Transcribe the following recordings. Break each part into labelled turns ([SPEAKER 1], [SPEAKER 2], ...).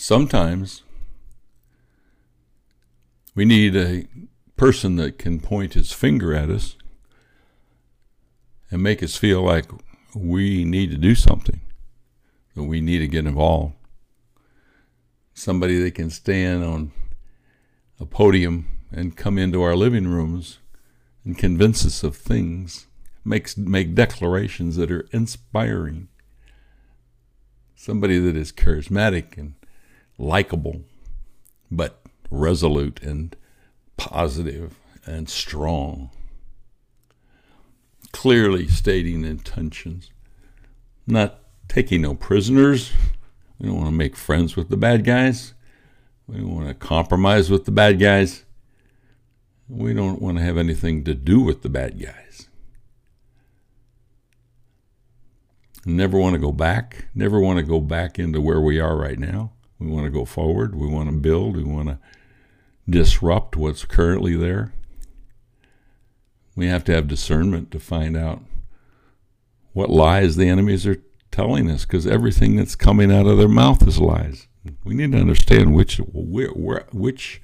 [SPEAKER 1] Sometimes we need a person that can point his finger at us and make us feel like we need to do something, that we need to get involved. Somebody that can stand on a podium and come into our living rooms and convince us of things, makes make declarations that are inspiring. Somebody that is charismatic and likable, but resolute and positive and strong. Clearly stating intentions, not taking no prisoners. We don't want to make friends with the bad guys. We don't want to compromise with the bad guys. We don't want to have anything to do with the bad guys. Never want to go back. Never want to go back into where we are right now. We want to go forward. We want to build. We want to disrupt what's currently there. We have to have discernment to find out what lies the enemies are telling us because everything that's coming out of their mouth is lies. We need to understand which which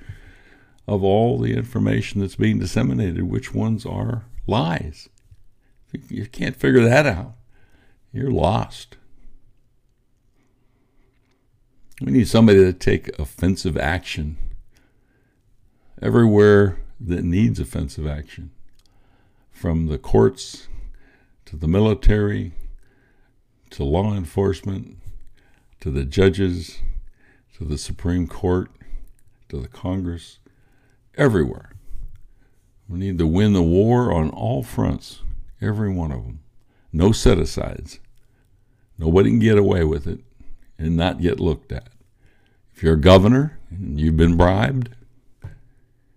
[SPEAKER 1] of all the information that's being disseminated, which ones are lies. If you can't figure that out, you're lost. We need somebody to take offensive action everywhere that needs offensive action, from the courts to the military to law enforcement to the judges to the Supreme Court to the Congress everywhere. We need to win the war on all fronts, every one of them. No set asides. Nobody can get away with it and not get looked at. If you're a governor and you've been bribed,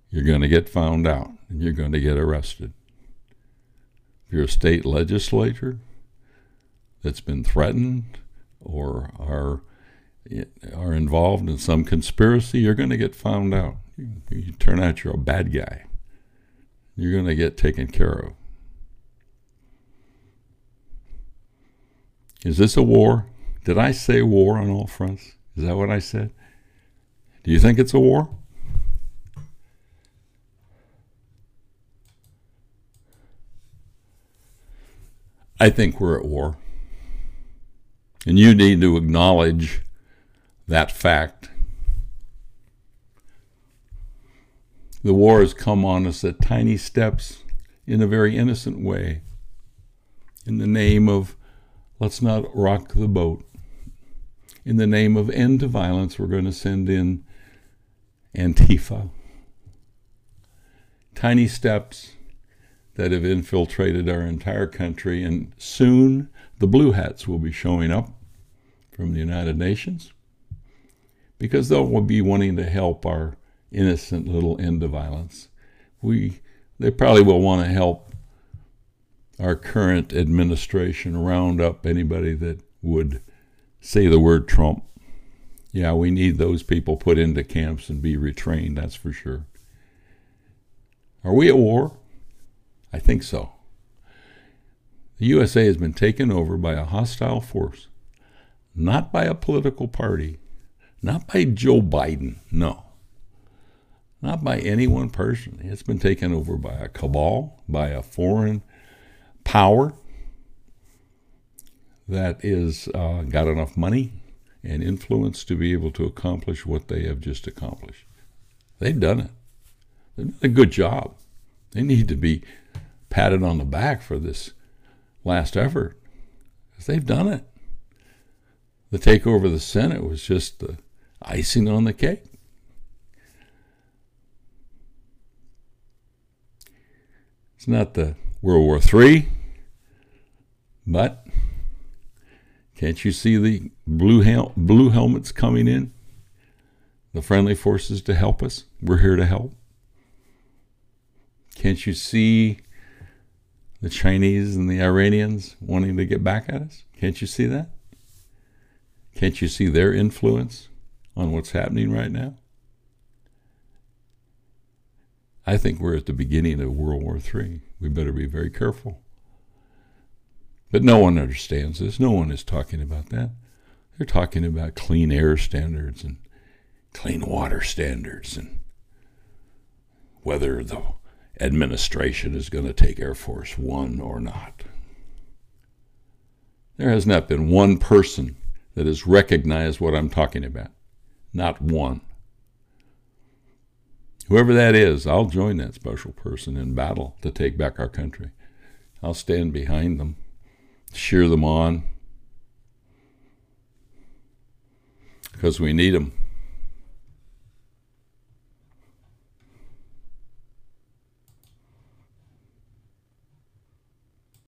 [SPEAKER 1] you're going to get found out and you're going to get arrested. If you're a state legislator that's been threatened or are are involved in some conspiracy, you're going to get found out. You, you turn out you're a bad guy. You're going to get taken care of. Is this a war? Did I say war on all fronts? Is that what I said? Do you think it's a war? I think we're at war. And you need to acknowledge that fact. The war has come on us at tiny steps in a very innocent way. In the name of let's not rock the boat. In the name of end to violence, we're going to send in Antifa. Tiny steps that have infiltrated our entire country, and soon the blue hats will be showing up from the United Nations because they'll be wanting to help our innocent little end of violence. We, they probably will want to help our current administration round up anybody that would say the word Trump. Yeah, we need those people put into camps and be retrained, that's for sure. Are we at war? I think so. The USA has been taken over by a hostile force, not by a political party, not by Joe Biden, no. Not by any one person. It's been taken over by a cabal, by a foreign power that is uh, got enough money and influence to be able to accomplish what they have just accomplished. They've done it. They've done a good job. They need to be patted on the back for this last effort because they've done it. The takeover of the Senate was just the icing on the cake. It's not the World War III, but can't you see the blue, hel- blue helmets coming in? The friendly forces to help us? We're here to help. Can't you see the Chinese and the Iranians wanting to get back at us? Can't you see that? Can't you see their influence on what's happening right now? I think we're at the beginning of World War III. We better be very careful. But no one understands this. No one is talking about that. They're talking about clean air standards and clean water standards and whether the administration is going to take Air Force One or not. There has not been one person that has recognized what I'm talking about. Not one. Whoever that is, I'll join that special person in battle to take back our country. I'll stand behind them, cheer them on, because we need them.